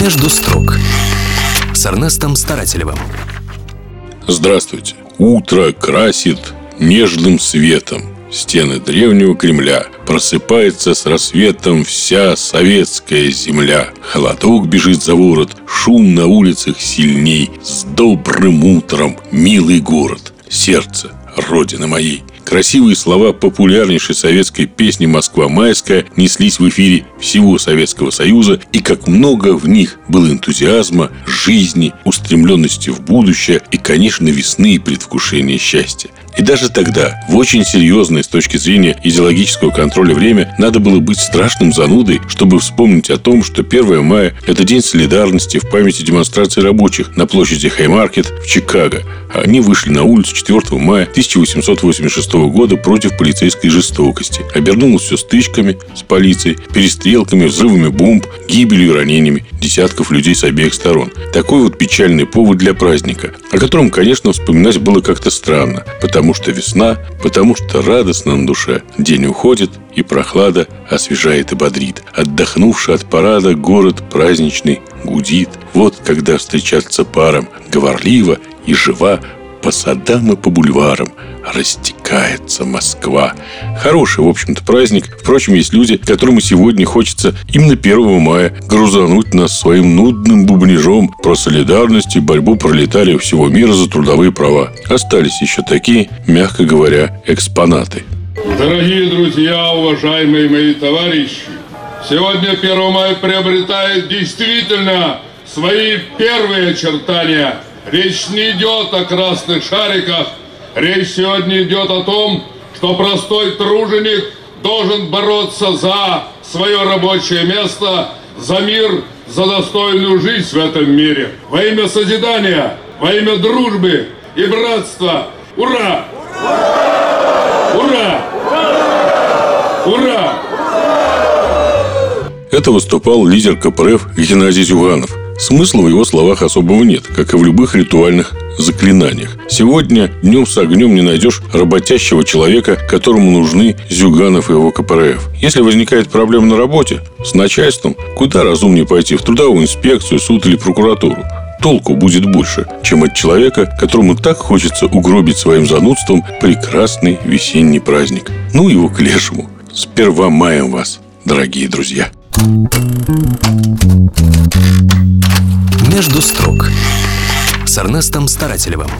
Между строк с Эрнестом Старателевым. Здравствуйте. Утро красит нежным светом стены древнего Кремля. Просыпается с рассветом вся советская земля. Холодок бежит за ворот, шум на улицах сильней. С добрым утром, милый город, сердце родины моей – Красивые слова популярнейшей советской песни «Москва майская» неслись в эфире всего Советского Союза, и как много в них было энтузиазма, жизни, устремленности в будущее и, конечно, весны и предвкушения счастья. И даже тогда, в очень серьезное с точки зрения идеологического контроля время, надо было быть страшным занудой, чтобы вспомнить о том, что 1 мая – это день солидарности в памяти демонстрации рабочих на площади Хаймаркет в Чикаго. Они вышли на улицу 4 мая 1886 года против полицейской жестокости. Обернулось все стычками с полицией, перестрелками, взрывами бомб, гибелью и ранениями десятков людей с обеих сторон. Такой вот печальный повод для праздника, о котором, конечно, вспоминать было как-то странно, потому что весна, потому что радостно на душе. День уходит, и прохлада освежает и бодрит. Отдохнувший от парада город праздничный гудит. Вот когда встречаться парам говорливо и жива по садам и по бульварам растекается Москва. Хороший, в общем-то, праздник. Впрочем, есть люди, которым сегодня хочется именно 1 мая грузануть нас своим нудным бубнижом про солидарность и борьбу пролетариев всего мира за трудовые права. Остались еще такие, мягко говоря, экспонаты. Дорогие друзья, уважаемые мои товарищи, сегодня 1 мая приобретает действительно свои первые очертания – Речь не идет о красных шариках. Речь сегодня идет о том, что простой труженик должен бороться за свое рабочее место, за мир, за достойную жизнь в этом мире. Во имя созидания, во имя дружбы и братства. Ура! Ура! Это выступал лидер КПРФ Геннадий Зюганов – Смысла в его словах особого нет, как и в любых ритуальных заклинаниях. Сегодня днем с огнем не найдешь работящего человека, которому нужны Зюганов и его КПРФ. Если возникает проблема на работе, с начальством, куда разумнее пойти в трудовую инспекцию, суд или прокуратуру? толку будет больше, чем от человека, которому так хочется угробить своим занудством прекрасный весенний праздник. Ну его к лешему. С первомаем вас, дорогие друзья. «Между строк» с Эрнестом Старателевым.